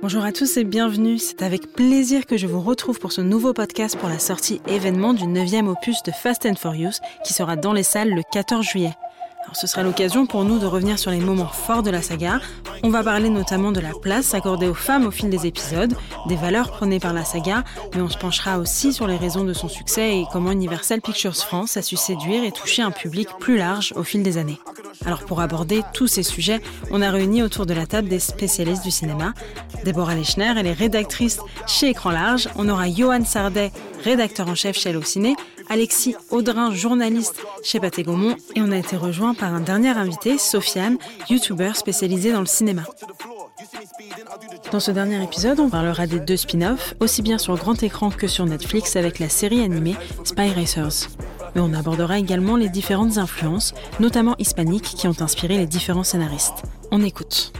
Bonjour à tous et bienvenue. C'est avec plaisir que je vous retrouve pour ce nouveau podcast pour la sortie événement du 9e opus de Fast and Furious qui sera dans les salles le 14 juillet. Ce sera l'occasion pour nous de revenir sur les moments forts de la saga. On va parler notamment de la place accordée aux femmes au fil des épisodes, des valeurs prônées par la saga, mais on se penchera aussi sur les raisons de son succès et comment Universal Pictures France a su séduire et toucher un public plus large au fil des années. Alors pour aborder tous ces sujets, on a réuni autour de la table des spécialistes du cinéma. Déborah Lechner, elle est rédactrice chez Écran Large. On aura Johan Sardet, rédacteur en chef chez Ciné, Alexis Audrin, journaliste chez Pathé et on a été rejoint par un dernier invité, Sofiane, youtubeur spécialisé dans le cinéma. Dans ce dernier épisode, on parlera des deux spin-offs, aussi bien sur grand écran que sur Netflix avec la série animée Spy Racers. Mais on abordera également les différentes influences, notamment hispaniques, qui ont inspiré les différents scénaristes. On écoute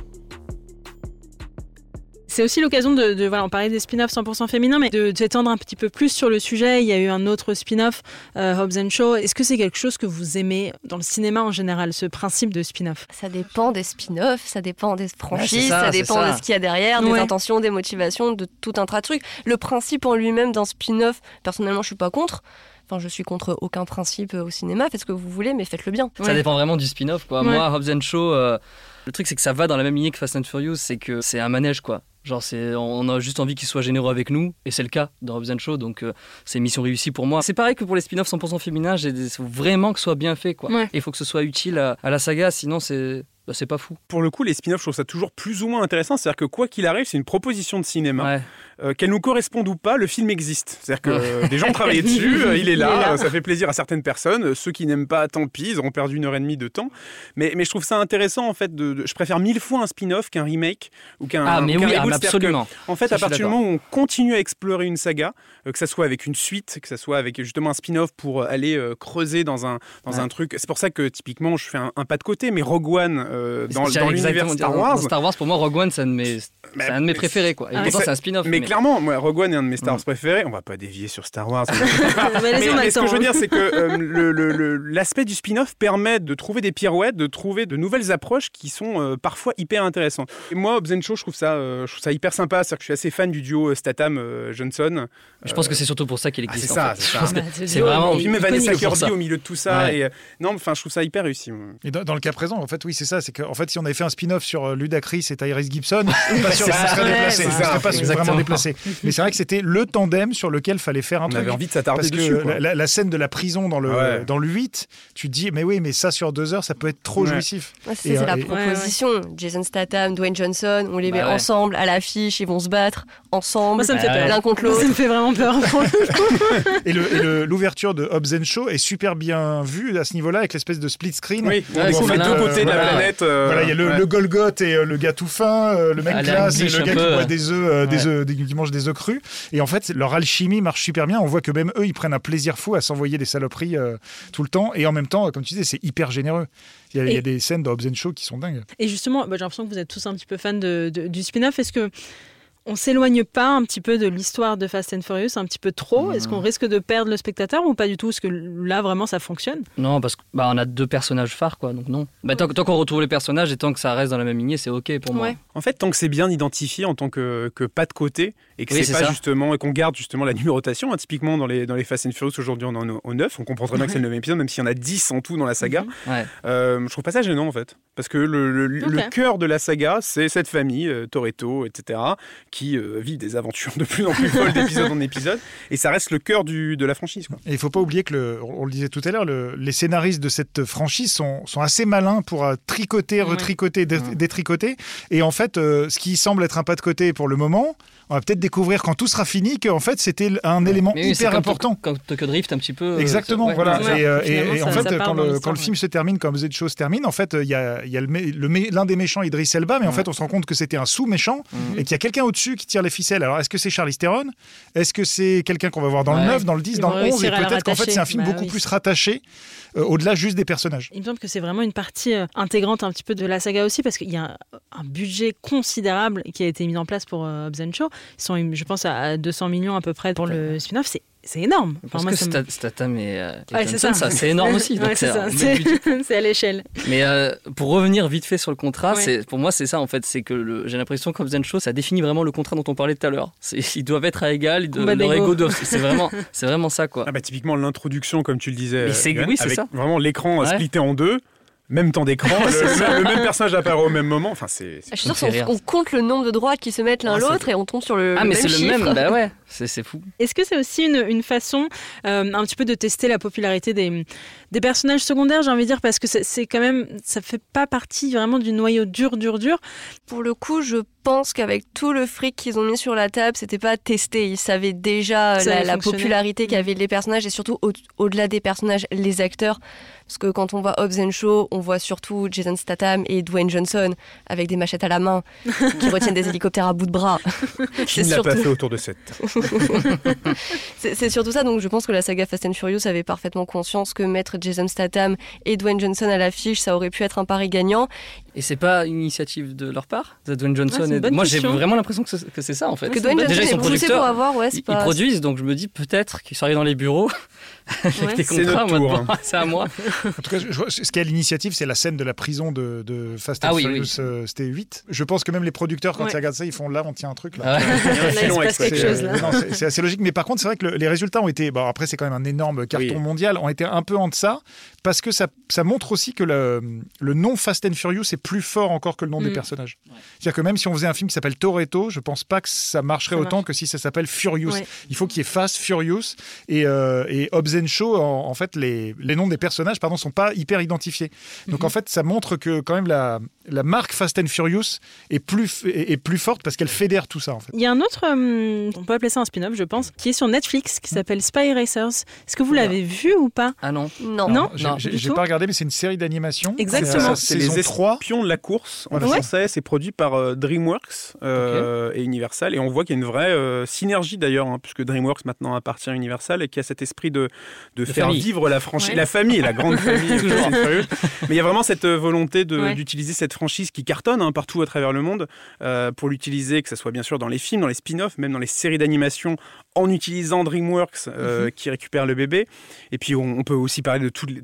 c'est aussi l'occasion de, voilà, on parlait des spin-offs 100% féminins, mais de s'étendre un petit peu plus sur le sujet. Il y a eu un autre spin-off, euh, Hobbs and Shaw. Est-ce que c'est quelque chose que vous aimez dans le cinéma en général, ce principe de spin-off? Ça dépend des spin-offs, ça dépend des franchises, ça, dépend de ce qu'il y a derrière, des intentions, des motivations, de tout un tas de trucs. Le principe en lui-même d'un spin-off, personnellement, je suis pas contre. Enfin, je suis contre aucun principe au cinéma. Faites ce que vous voulez, mais faites-le bien. Ça dépend vraiment du spin-off, quoi. Moi, Hobbs and Shaw, euh, le truc, c'est que ça va dans la même lignée que Fast and Furious, c'est que c'est un manège, quoi. Genre, c'est, on a juste envie qu'il soit généreux avec nous, et c'est le cas dans Hobbs Show, donc euh, c'est une mission réussie pour moi. C'est pareil que pour les spin-offs 100% féminins, il faut vraiment que ce soit bien fait, quoi. il faut que ce soit utile à, à la saga, sinon c'est bah, c'est pas fou. Pour le coup, les spin-offs, je trouve ça toujours plus ou moins intéressant. C'est-à-dire que quoi qu'il arrive, c'est une proposition de cinéma. Euh, qu'elle nous corresponde ou pas, le film existe. C'est-à-dire que euh, des gens travaillent dessus, euh, il est là, ça fait plaisir à certaines personnes. Ceux qui n'aiment pas, tant pis, ils auront perdu une heure et demie de temps. Mais, mais je trouve ça intéressant, en fait. De, je préfère mille fois un spin-off qu'un remake ou qu'un. Ah, mais oui, absolument. en fait, à partir du moment où on continue à explorer une saga, que ça soit avec une suite, que ça soit avec justement un spin-off pour aller creuser dans un, dans un truc. C'est pour ça que typiquement, je fais un, pas de côté, mais Rogue One dans, dans l'univers Star Wars. Star Wars, pour moi, Rogue One, c'est un de mes, un de mes préférés. Quoi. Et ah, c'est un spin-off. Mais, clairement, moi, Rogue One est un de mes Star Wars préférés. On va pas dévier sur Star Wars. mais, ce que je veux dire, c'est que euh, l'aspect du spin-off permet de trouver des pirouettes, de trouver de nouvelles approches qui sont euh, parfois hyper intéressantes. Et moi, Hobbs Show, je trouve ça, euh, je trouve ça hyper sympa. C'est-à-dire que je suis assez fan du duo Statham-Johnson. Je pense que c'est surtout pour ça qu'il existe. Ah, c'est ça. C'est vraiment. Et puis même Vanessa Kirby au milieu de tout ça. Et, non, enfin, je trouve ça hyper réussi. Et dans, le cas présent, en fait, oui, c'est ça. C'est qu'en fait, si on avait fait un spin-off sur Ludacris et Tyrese Gibson, pas sûr serait déplacé. Ça serait pas vraiment déplacé. Mais c'est vrai que c'était le tandem sur lequel fallait faire un on truc. avait envie de s'attarder dessus. Que la, scène de la prison dans le, dans le 8, tu te dis, mais oui, mais ça sur deux heures, ça peut être trop jouissif. c'est la euh, proposition. Jason Statham, Dwayne Johnson, on les met bah ensemble à l'affiche, ils vont se battre ensemble, l'un contre l'autre. Ça me fait vraiment peur. et l'ouverture de Hobbs Show est super bien vue à ce niveau-là, avec l'espèce de split screen. Oui, on met deux côtés de la planète. Euh, voilà, il y a le, Golgoth et euh, le gars tout fin, le mec classe et le gars qui boit des œufs, des œufs, qui mange des œufs crus. Et en fait, leur alchimie marche super bien. On voit que même eux, ils prennent un plaisir fou à s'envoyer des saloperies euh, tout le temps. Et en même temps, comme tu disais, c'est hyper généreux. Il y, a, des scènes dans Hobbs Show qui sont dingues. Et justement, bah, j'ai l'impression que vous êtes tous un petit peu fans de, du spin-off. Est-ce que on s'éloigne pas un petit peu de l'histoire de Fast and Furious un petit peu trop? Est-ce qu'on risque de perdre le spectateur ou pas du tout? Est-ce que là vraiment ça fonctionne Non, parce qu'on bah, a deux personnages phares, quoi, donc non. Bah, tant, qu'on retrouve les personnages et tant que ça reste dans la même lignée, c'est ok pour moi. En fait, tant que c'est bien identifié en tant que, que pas de côté et que c'est pas justement et qu'on garde justement la numérotation, hein, typiquement dans les, dans les Fast and Furious aujourd'hui on en est au 9, on comprend très bien que c'est le même épisode, même s'il y en a 10 en tout dans la saga. Mhm. Euh, je trouve pas ça gênant en fait. Parce que le, le, cœur de la saga, c'est cette famille, euh, Toretto, etc., qui euh, vit des aventures de plus en plus folles d'épisode en épisode. Et ça reste le cœur du, de la franchise. Et il ne faut pas oublier que, le, on le disait tout à l'heure, les scénaristes de cette franchise sont, sont assez malins pour euh, tricoter, retricoter, détricoter. Et en fait, ce qui semble être un pas de côté pour le moment, on va peut-être découvrir quand tout sera fini qu'en fait c'était un élément hyper important. Quand Tokyo Drift un petit peu. Euh, Exactement, voilà. Euh, et, en fait, quand, le, quand le, film se termine, quand The Show se termine, en fait, il y a, y a l'un des méchants, Idris Elba, mais en fait, on se rend compte que c'était un sous-méchant mhm. et qu'il y a quelqu'un au-dessus qui tire les ficelles. Alors, est-ce que c'est Charlie Theron? Est-ce que c'est quelqu'un qu'on va voir dans le 9, dans le 10, dans le 11 Et peut-être qu'en fait, c'est un film bah beaucoup plus rattaché euh, au-delà juste des personnages. Il me semble que c'est vraiment une partie intégrante un petit peu de la saga aussi, parce qu'il y a un, budget considérable qui a été mis en place pour Hobbs Show. Ils sont, je pense, à 200 millions à peu près pour le spin-off. C'est c'est énorme. Parce que Statham et euh, c'est ça, c'est énorme aussi. c'est à l'échelle. Mais euh, pour revenir vite fait sur le contrat, c'est pour moi c'est ça en fait, c'est que j'ai l'impression que and Show ça définit vraiment le contrat dont on parlait tout à l'heure. Ils doivent être à égal, ils doivent, leur ego c'est vraiment, c'est vraiment ça quoi. Ah bah, typiquement l'introduction comme tu le disais, oui, c'est ça. Vraiment l'écran splitté en deux même temps d'écran, le, même personnage apparaît au même moment. Enfin, c'est. Je suis sûr qu'on compte le nombre de droits qui se mettent l'un ah, l'autre et on tombe sur le. Ah, mais c'est le même. Bah ouais, c'est fou. Est-ce que c'est aussi une, une façon euh, un petit peu de tester la popularité des, des personnages secondaires, j'ai envie de dire, parce que c'est quand même, ça fait pas partie vraiment du noyau dur, dur, dur. Pour le coup, je pense qu'avec tout le fric qu'ils ont mis sur la table, c'était pas testé. Ils savaient déjà la, popularité qu'avaient mm. les personnages et surtout au-delà des personnages, les acteurs. Parce que quand on voit Hobbs and Shaw, on voit surtout Jason Statham et Dwayne Johnson avec des machettes à la main qui retiennent des hélicoptères à bout de bras. Qui ne l'a pas fait autour de cette C'est surtout ça. Donc je pense que la saga Fast and Furious avait parfaitement conscience que mettre Jason Statham et Dwayne Johnson à l'affiche, ça aurait pu être un pari gagnant. Et c'est pas une initiative de leur part, de Dwayne Johnson et... Moi, j'ai vraiment l'impression que c'est ça en fait. Que Dwayne Johnson Déjà, ils sont producteurs, pour avoir, ouais, ils, pas... ils produisent, donc je me dis peut-être qu'ils sont arrivés dans les bureaux avec des contrats. Hein. C'est à moi. en tout cas, ce qui est l'initiative, c'est la scène de la prison de, de Fast and ah, Furious. Oui, euh, C'était 8. Je pense que même les producteurs, quand ils regardent ça, ils font là, on tient un truc. Là. C'est assez logique. Mais par contre, c'est vrai que les résultats ont été. Bon, après, c'est quand même un énorme carton mondial, ont été un peu en deçà parce que ça, ça montre aussi que le, le nom Fast and Furious est plus fort encore que le nom des mm. personnages. C'est-à-dire que même si on faisait un film qui s'appelle Toretto, je pense pas que ça marcherait autant que si ça s'appelle Furious. Il faut qu'il y ait Fast, Furious et, euh, et Hobbs and Shaw. En, fait, les, les, noms des personnages, pardon, sont pas hyper identifiés. Donc en fait, ça montre que quand même la, la marque Fast and Furious est plus, est, plus forte parce qu'elle fédère tout ça. En fait. Il y a un autre, euh, on peut appeler ça un spin-off, je pense, qui est sur Netflix, qui s'appelle Spy Racers. Est-ce que vous l'avez vu ou pas? Ah non. Non. Non, j'ai pas regardé, mais c'est une série d'animation. Exactement. C'est les de la course en français. C'est produit par euh, DreamWorks euh, et Universal. Et on voit qu'il y a une vraie synergie d'ailleurs, hein, puisque DreamWorks maintenant appartient à Universal et qu'il y a cet esprit de, de, faire vivre la franchise, la famille, la grande famille. mais il y a vraiment cette volonté d'utiliser cette franchise qui cartonne hein, partout à travers le monde euh, pour l'utiliser, que ce soit bien sûr dans les films, dans les spin-offs, même dans les séries d'animation, en utilisant DreamWorks euh, mhm. qui récupère le bébé. Et puis on, peut aussi parler de tous les,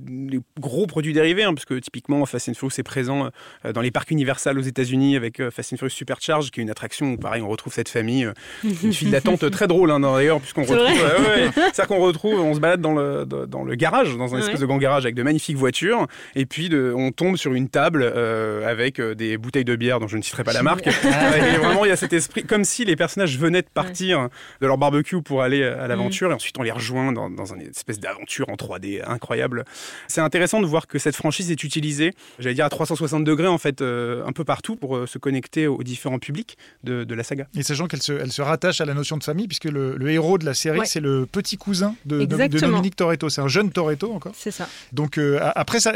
gros produits dérivés, hein, parce que typiquement Fast and Furious est présent euh, dans les parcs Universal aux États-Unis avec Fast and Furious Supercharge, qui est une attraction où pareil on retrouve cette famille, une file d'attente très drôle hein, d'ailleurs, puisqu'on retrouve, c'est qu'on retrouve, on se balade dans le, dans le garage, dans un espèce de grand garage avec de magnifiques voitures, et puis de, on tombe sur une table avec des des bouteilles de bière dont je ne citerai pas la marque. Ah. et vraiment, il y a cet esprit, comme si les personnages venaient de partir de leur barbecue pour aller à l'aventure, mm. et ensuite on les rejoint dans, dans une espèce d'aventure en 3D incroyable. C'est intéressant de voir que cette franchise est utilisée, j'allais dire à 360 degrés en fait, euh, un peu partout pour euh, se connecter aux différents publics de, de la saga. Et sachant qu'elle se, elle se rattache à la notion de famille, puisque le, héros de la série, c'est le petit cousin de, de, Dominique Toretto. C'est un jeune Toretto encore. C'est ça. Donc euh, après, ça,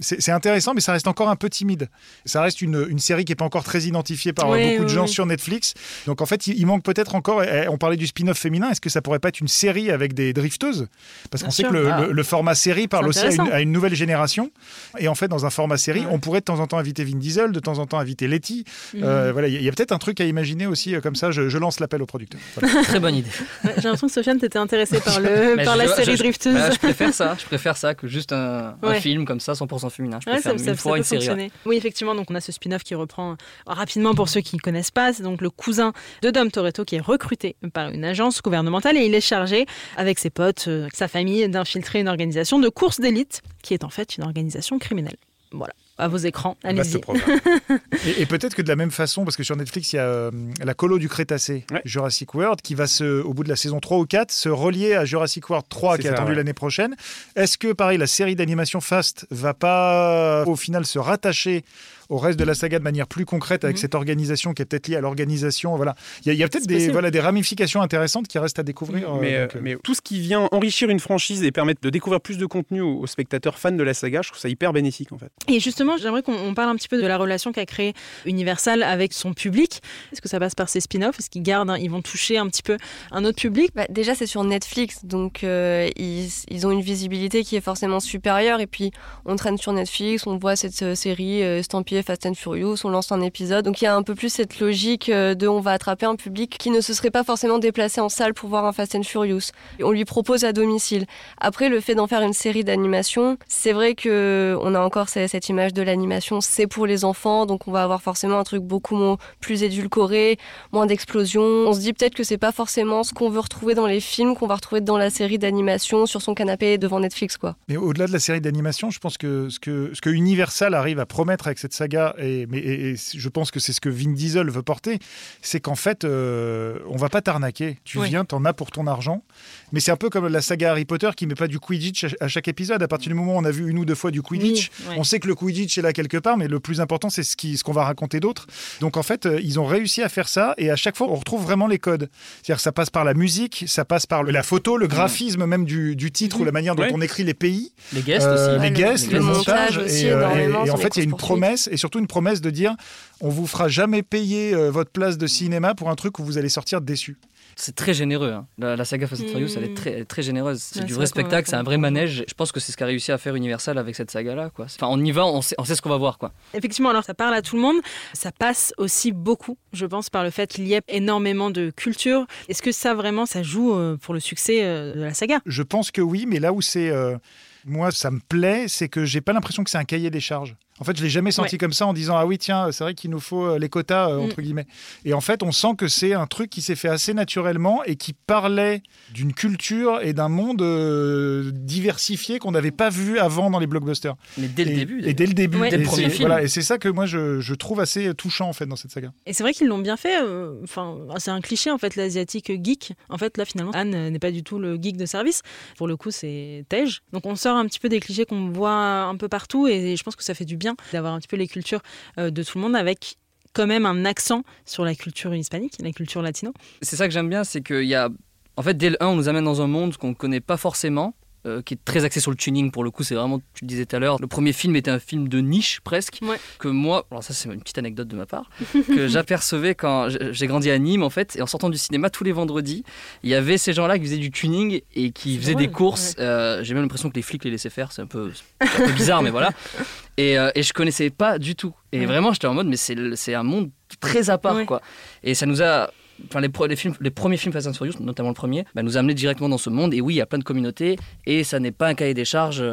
c'est intéressant, mais ça reste encore un peu timide. Ça reste une, une série qui n'est pas encore très identifiée par beaucoup de gens sur Netflix. Donc en fait, il, manque peut-être encore. On parlait du spin-off féminin. Est-ce que ça pourrait pas être une série avec des drifteuses? Parce qu'on sait que ah. le, format série parle aussi à une, nouvelle génération. Et en fait, dans un format série, on pourrait de temps en temps inviter Vin Diesel, de temps en temps inviter Letty. Mhm. Euh, voilà, il y a, peut-être un truc à imaginer aussi euh, comme ça. Je, lance l'appel au producteur. Très bonne idée. J'ai l'impression que Sofiane t'étais intéressée par, le, par la série Drifteuse. Bah, je préfère ça. Je préfère ça que juste un, film comme ça, 100% féminin. Je préfère une fois une série. Oui, effectivement. Donc on a ce spin-off qui reprend rapidement pour ceux qui ne connaissent pas. C'est donc le cousin de Dom Toretto qui est recruté par une agence gouvernementale et il est chargé, avec ses potes, euh, sa famille, d'infiltrer une organisation de course d'élite qui est en fait une organisation criminelle. Voilà à vos écrans. Allez-y. et, peut-être que de la même façon, parce que sur Netflix, il y a euh, la colo du Crétacé, Jurassic World, qui va, se, au bout de la saison 3 ou 4, se relier à Jurassic World 3, qui est attendu l'année prochaine. Est-ce que, pareil, la série d'animation Fast va pas, au final, se rattacher au reste de la saga de manière plus concrète avec mhm. cette organisation qui est peut-être liée à l'organisation. Voilà, il y a, peut-être des, voilà, des ramifications intéressantes qui restent à découvrir. Mais, euh, euh, mais, tout ce qui vient enrichir une franchise et permettre de découvrir plus de contenu aux, spectateurs fans de la saga, je trouve ça hyper bénéfique en fait. Et justement, j'aimerais qu'on parle un petit peu de la relation qu'a créée Universal avec son public. Est-ce que ça passe par ces spin-offs? Est-ce qu'ils gardent, ils vont toucher un petit peu un autre public? Bah, Déjà, c'est sur Netflix, donc euh, ils, ont une visibilité qui est forcément supérieure. Et puis, on traîne sur Netflix, on voit cette série estampillée juillet Fast and Furious, on lance un épisode. Donc il y a un peu plus cette logique euh, de on va attraper un public qui ne se serait pas forcément déplacé en salle pour voir un Fast and Furious. On lui propose à domicile. Après, le fait d'en faire une série d'animation, c'est vrai que on a encore cette image de l'animation, c'est pour les enfants, donc on va avoir forcément un truc beaucoup plus édulcoré, moins d'explosions. On se dit peut-être que c'est pas forcément ce qu'on veut retrouver dans les films qu'on va retrouver dans la série d'animation sur son canapé devant Netflix, quoi. Mais au-delà de la série d'animation, je pense que ce que ce que Universal arrive à promettre avec cette saga, et, mais, je pense que c'est ce que Vin Diesel veut porter, c'est qu'en fait, euh, on va pas t'arnaquer. Tu viens, t'en as pour ton argent. Mais c'est un peu comme la saga Harry Potter qui met pas du Quidditch à chaque épisode. À partir du moment où on a vu une ou deux fois du Quidditch, on sait que le Quidditch est là quelque part, mais le plus important, c'est ce qu'on ce qu'on va raconter d'autre. Donc en fait, euh, ils ont réussi à faire ça, et à chaque fois, on retrouve vraiment les codes. C'est-à-dire ça passe par la musique, ça passe par la photo, le graphisme même du, titre ou la manière dont on écrit les pays. Les guests aussi. Les guests, le, montage. et, euh, et en fait, il y a une promesse, et surtout une promesse de dire on vous fera jamais payer euh, votre place de cinéma pour un truc où vous allez sortir déçu. C'est très généreux. Hein. La, saga Fast and Furious, elle est très, très généreuse. C'est du vrai spectacle, c'est un vrai manège. Je pense que c'est ce qu'a réussi à faire Universal avec cette saga-là. Enfin, on y va, on sait, on sait ce qu'on va voir. Quoi. Effectivement, alors ça parle à tout le monde. Ça passe aussi beaucoup, je pense, par le fait qu'il y ait énormément de culture. Est-ce que ça, vraiment, ça joue euh, pour le succès euh, de la saga? Je pense que oui, mais là où c'est... moi, ça me plaît, c'est que j'ai pas l'impression que c'est un cahier des charges. En fait, je l'ai jamais senti comme ça en disant ah oui tiens c'est vrai qu'il nous faut euh, les quotas euh, entre mm. guillemets. Et en fait, on sent que c'est un truc qui s'est fait assez naturellement et qui parlait d'une culture et d'un monde euh, diversifié qu'on n'avait pas vu avant dans les blockbusters. Mais dès le début. Et dès le début. Dès le premier film. Voilà, et c'est ça que moi je, je, trouve assez touchant en fait dans cette saga. Et c'est vrai qu'ils l'ont bien fait. Enfin, c'est un cliché en fait l'asiatique geek. En fait là finalement Anne n'est pas du tout le geek de service. Pour le coup c'est Tej. Donc on sort un petit peu des clichés qu'on voit un peu partout et je pense que ça fait du bien d'avoir un petit peu les cultures euh, de tout le monde avec quand même un accent sur la culture hispanique, la culture latino. C'est ça que j'aime bien, c'est qu'il y a... En fait, dès le 1, on nous amène dans un monde qu'on ne connaît pas forcément, euh, qui est très axé sur le tuning pour le coup. C'est vraiment, tu le disais tout à l'heure, le premier film était un film de niche presque. Que moi, alors ça c'est une petite anecdote de ma part, que j'apercevais quand j'ai grandi à Nîmes en fait, et en sortant du cinéma tous les vendredis, il y avait ces gens-là qui faisaient du tuning et qui faisaient des courses. Euh, j'ai même l'impression que les flics les laissaient faire, c'est un peu, un peu bizarre, mais voilà. Et, euh, et, je connaissais pas du tout. Et vraiment, j'étais en mode, mais c'est un monde très à part, quoi. Et ça nous a enfin les, films, les premiers films Fast and Furious, notamment le premier, bah, nous amener directement dans ce monde. Et oui, il y a plein de communautés et ça n'est pas un cahier des charges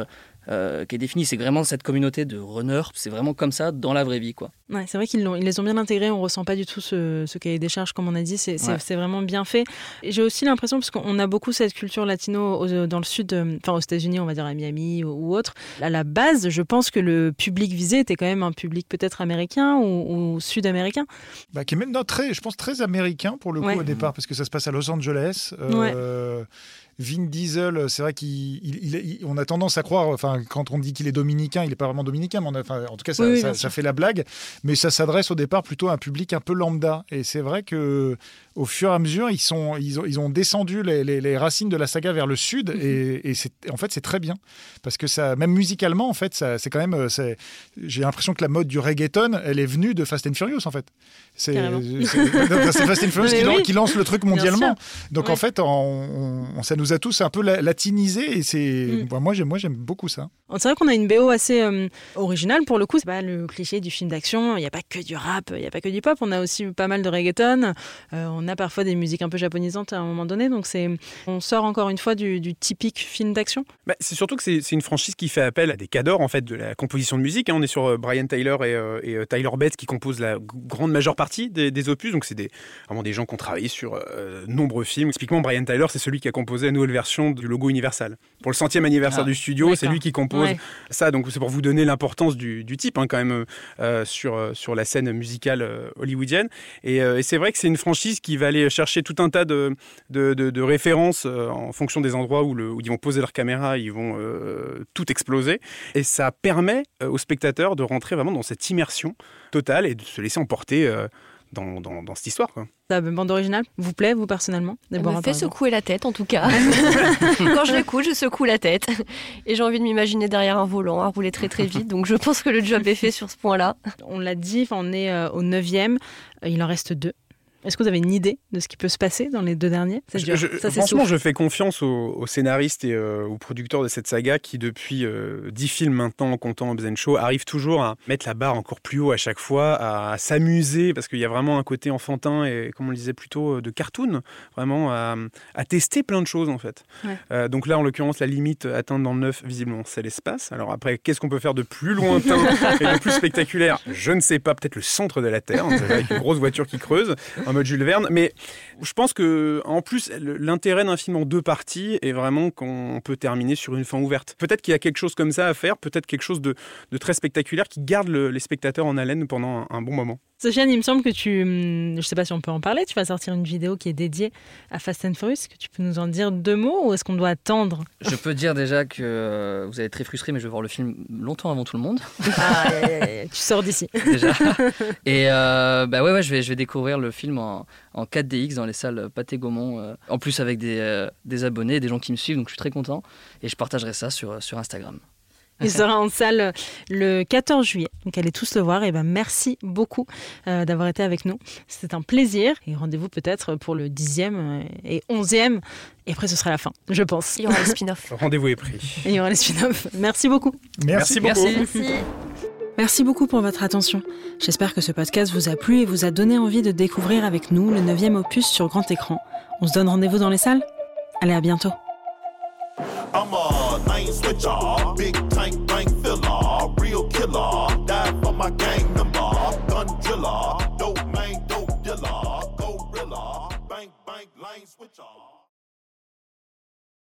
euh, qui est défini. C'est vraiment cette communauté de runners. C'est vraiment comme ça dans la vraie vie, quoi. Ouais, c'est vrai qu'ils ils les ont bien intégrés. On ressent pas du tout ce, ce cahier des charges, comme on a dit. C'est vraiment bien fait. Et j'ai aussi l'impression, parce qu'on a beaucoup cette culture latino dans le sud, euh, enfin aux États-Unis, on va dire à Miami ou, autre. À la base, je pense que le public visé était quand même un public peut-être américain ou, sud-américain. Bah, qui est même très, je pense, très américain pour le coup au départ, parce que ça se passe à Los Angeles. Euh, Vin Diesel, c'est vrai qu'on a tendance à croire, enfin, quand on dit qu'il est dominicain, il n'est pas vraiment dominicain, mais en tout cas, ça, fait la blague. Mais ça s'adresse au départ plutôt à un public un peu lambda. Et c'est vrai que au fur et à mesure, ils, sont, ils, ont, ils ont descendu les, racines de la saga vers le sud. Mhm. Et, en fait, c'est très bien. Parce que ça, même musicalement, en fait, c'est quand même. Euh, j'ai l'impression que la mode du reggaeton, elle est venue de Fast and Furious, en fait. C'est Fast and Furious qui, lance le truc mondialement. Donc, en fait, on, ça nous a tous un peu latinisé. Et c'est. Mm. moi, j'aime beaucoup ça. C'est vrai qu'on a une BO assez euh, originale pour le coup. C'est pas le cliché du film d'action. Il n'y a pas que du rap, il n'y a pas que du pop. On a aussi pas mal de reggaeton. Euh, on a parfois des musiques un peu japonisantes à un moment donné. Donc c'est, on sort encore une fois du, typique film d'action. Bah, c'est surtout que c'est, une franchise qui fait appel à des cadors en fait de la composition de musique. Hein. On est sur euh, Brian Tyler et, euh, et, Tyler Bates qui composent la grande majeure partie des, opus. Donc c'est des, vraiment des gens qui ont travaillé sur nombreux films. Typiquement, Brian Tyler, c'est celui qui a composé la nouvelle version du logo Universal. Pour le centième anniversaire ah, du studio, c'est lui qui compose ça. Donc c'est pour vous donner l'importance du, type hein, quand même sur, sur la scène musicale hollywoodienne. Et, et c'est vrai que c'est une franchise qui va aller chercher tout un tas de, références euh, en fonction des endroits où, ils vont poser leur caméra, ils vont euh, tout exploser. Et ça permet euh, aux spectateurs de rentrer vraiment dans cette immersion totale et de se laisser emporter. Dans, dans, cette histoire. Quoi. La bande originale? Vous plaît, vous personnellement? Elle me fait secouer la tête en tout cas. Quand je l'écoute, je secoue la tête. Et j'ai envie de m'imaginer derrière un volant à rouler très très vite. Donc je pense que le job est fait sur ce point-là. On l'a dit, on est au 9e, il en reste deux. Est-ce que vous avez une idée de ce qui peut se passer dans les deux derniers? Je, Franchement, je fais confiance aux, scénaristes et euh, aux producteurs de cette saga qui, depuis euh, dix films maintenant, en comptant Hobbs Show, arrivent toujours à mettre la barre encore plus haut à chaque fois, à, s'amuser, parce qu'il y a vraiment un côté enfantin et, comme on le disait plutôt, de cartoon, vraiment à, tester plein de choses en fait. donc là, en l'occurrence, la limite atteinte dans le neuf, visiblement, c'est l'espace. Alors après, qu'est-ce qu'on peut faire de plus lointain et de plus spectaculaire? Je ne sais pas, peut-être le centre de la Terre, avec une grosse voiture qui creuse, Jules Verne. Mais je pense que, en plus, l'intérêt d'un film en deux parties est vraiment qu'on peut terminer sur une fin ouverte. Peut-être qu'il y a quelque chose comme ça à faire, peut-être quelque chose de, très spectaculaire qui garde les spectateurs en haleine pendant un bon moment. Sofiane, il me semble que tu, hum, je sais pas si on peut en parler, tu vas sortir une vidéo qui est dédiée à Fast and Furious. Est-ce que tu peux nous en dire deux mots ou est-ce qu'on doit attendre? Je peux dire déjà que euh, vous allez être très frustré, mais je vais voir le film longtemps avant tout le monde. Ah, tu sors d'ici. Déjà. Et euh, bah ouais, ouais, je vais, je vais découvrir le film en, en 4DX dans les salles Pathé Gaumont. Euh, en plus avec des, des abonnés, des gens qui me suivent, donc je suis très content. Et je partagerai ça sur, sur Instagram. Il sera en salle le 14 juillet. Donc allez tous le voir. Et ben merci beaucoup euh, d'avoir été avec nous. C'était un plaisir. Et rendez-vous peut-être pour le 10e euh, et 11e. Et après, ce sera la fin, je pense. Il y aura les spin-offs. Rendez-vous est pris. il y aura les spin-offs. Merci beaucoup. Merci, beaucoup. Merci. Merci beaucoup pour votre attention. J'espère que ce podcast vous a plu et vous a donné envie de découvrir avec nous le 9e opus sur grand écran. On se donne rendez-vous dans les salles? Allez, à bientôt. I'm a lane switcher, big tank bank filler, real killer, die for my gang member, gun driller, dope man, dope dealer, gorilla, bank bank lane switcher.